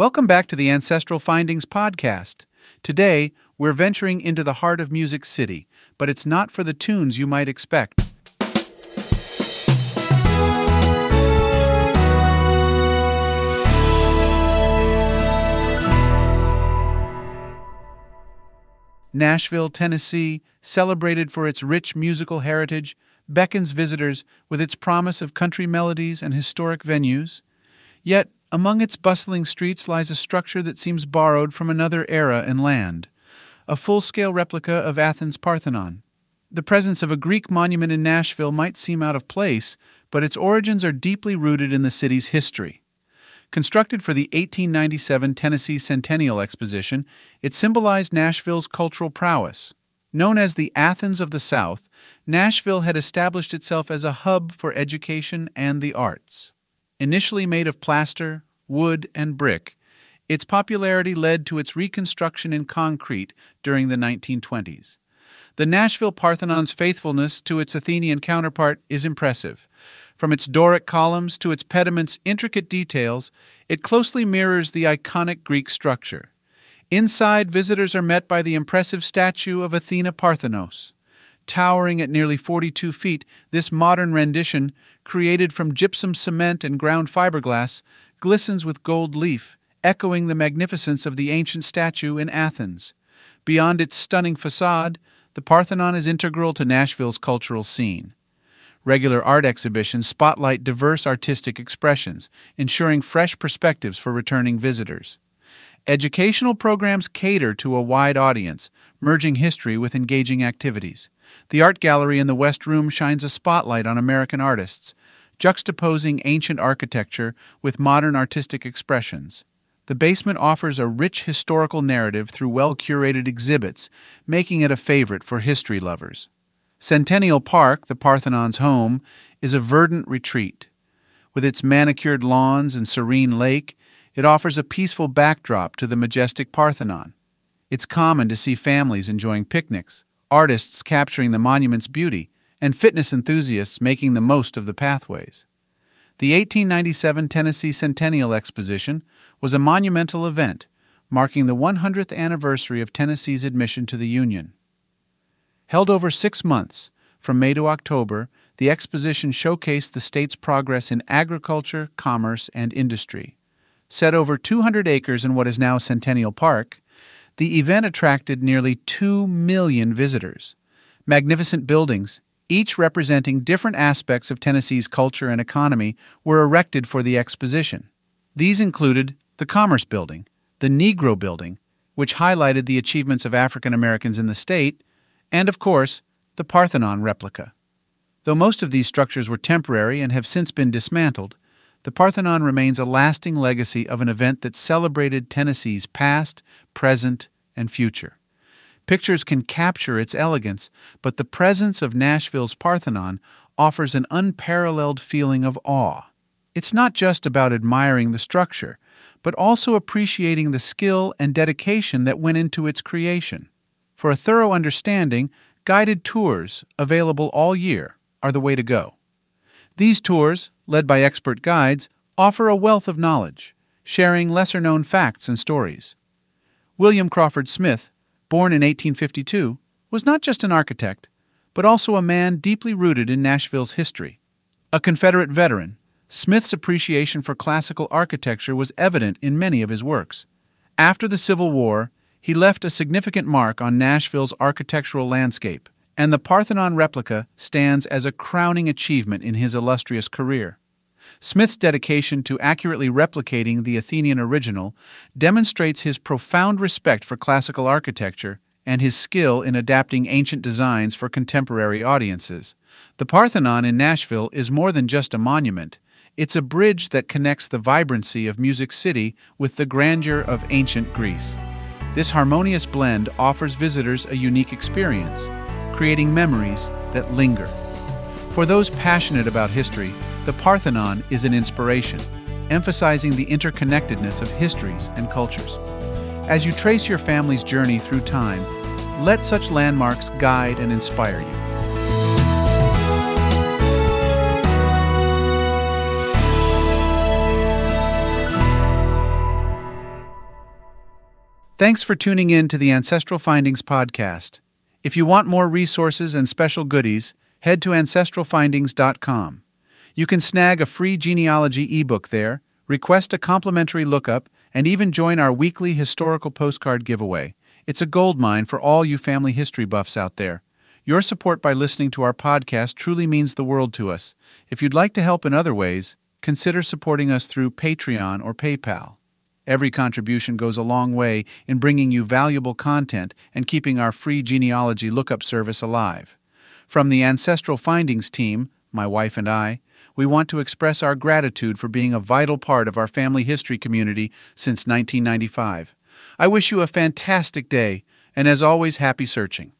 Welcome back to the Ancestral Findings podcast. Today, we're venturing into the heart of Music City, but it's not for the tunes you might expect. Nashville, Tennessee, celebrated for its rich musical heritage, beckons visitors with its promise of country melodies and historic venues. Yet, among its bustling streets lies a structure that seems borrowed from another era and land a full scale replica of Athens' Parthenon. The presence of a Greek monument in Nashville might seem out of place, but its origins are deeply rooted in the city's history. Constructed for the 1897 Tennessee Centennial Exposition, it symbolized Nashville's cultural prowess. Known as the Athens of the South, Nashville had established itself as a hub for education and the arts. Initially made of plaster, wood, and brick, its popularity led to its reconstruction in concrete during the 1920s. The Nashville Parthenon's faithfulness to its Athenian counterpart is impressive. From its Doric columns to its pediment's intricate details, it closely mirrors the iconic Greek structure. Inside, visitors are met by the impressive statue of Athena Parthenos. Towering at nearly 42 feet, this modern rendition, created from gypsum cement and ground fiberglass, glistens with gold leaf, echoing the magnificence of the ancient statue in Athens. Beyond its stunning facade, the Parthenon is integral to Nashville's cultural scene. Regular art exhibitions spotlight diverse artistic expressions, ensuring fresh perspectives for returning visitors. Educational programs cater to a wide audience, merging history with engaging activities. The art gallery in the West Room shines a spotlight on American artists, juxtaposing ancient architecture with modern artistic expressions. The basement offers a rich historical narrative through well curated exhibits, making it a favorite for history lovers. Centennial Park, the Parthenon's home, is a verdant retreat. With its manicured lawns and serene lake, it offers a peaceful backdrop to the majestic Parthenon. It's common to see families enjoying picnics, artists capturing the monument's beauty, and fitness enthusiasts making the most of the pathways. The 1897 Tennessee Centennial Exposition was a monumental event marking the 100th anniversary of Tennessee's admission to the Union. Held over six months, from May to October, the exposition showcased the state's progress in agriculture, commerce, and industry. Set over 200 acres in what is now Centennial Park, the event attracted nearly 2 million visitors. Magnificent buildings, each representing different aspects of Tennessee's culture and economy, were erected for the exposition. These included the Commerce Building, the Negro Building, which highlighted the achievements of African Americans in the state, and, of course, the Parthenon replica. Though most of these structures were temporary and have since been dismantled, the Parthenon remains a lasting legacy of an event that celebrated Tennessee's past, present, and future. Pictures can capture its elegance, but the presence of Nashville's Parthenon offers an unparalleled feeling of awe. It's not just about admiring the structure, but also appreciating the skill and dedication that went into its creation. For a thorough understanding, guided tours, available all year, are the way to go. These tours, led by expert guides, offer a wealth of knowledge, sharing lesser known facts and stories. William Crawford Smith, born in 1852, was not just an architect, but also a man deeply rooted in Nashville's history. A Confederate veteran, Smith's appreciation for classical architecture was evident in many of his works. After the Civil War, he left a significant mark on Nashville's architectural landscape, and the Parthenon replica stands as a crowning achievement in his illustrious career. Smith's dedication to accurately replicating the Athenian original demonstrates his profound respect for classical architecture and his skill in adapting ancient designs for contemporary audiences. The Parthenon in Nashville is more than just a monument. It's a bridge that connects the vibrancy of Music City with the grandeur of ancient Greece. This harmonious blend offers visitors a unique experience, creating memories that linger. For those passionate about history, the Parthenon is an inspiration, emphasizing the interconnectedness of histories and cultures. As you trace your family's journey through time, let such landmarks guide and inspire you. Thanks for tuning in to the Ancestral Findings podcast. If you want more resources and special goodies, head to ancestralfindings.com. You can snag a free genealogy ebook there, request a complimentary lookup, and even join our weekly historical postcard giveaway. It's a goldmine for all you family history buffs out there. Your support by listening to our podcast truly means the world to us. If you'd like to help in other ways, consider supporting us through Patreon or PayPal. Every contribution goes a long way in bringing you valuable content and keeping our free genealogy lookup service alive. From the Ancestral Findings team, my wife and I, we want to express our gratitude for being a vital part of our family history community since 1995. I wish you a fantastic day, and as always, happy searching.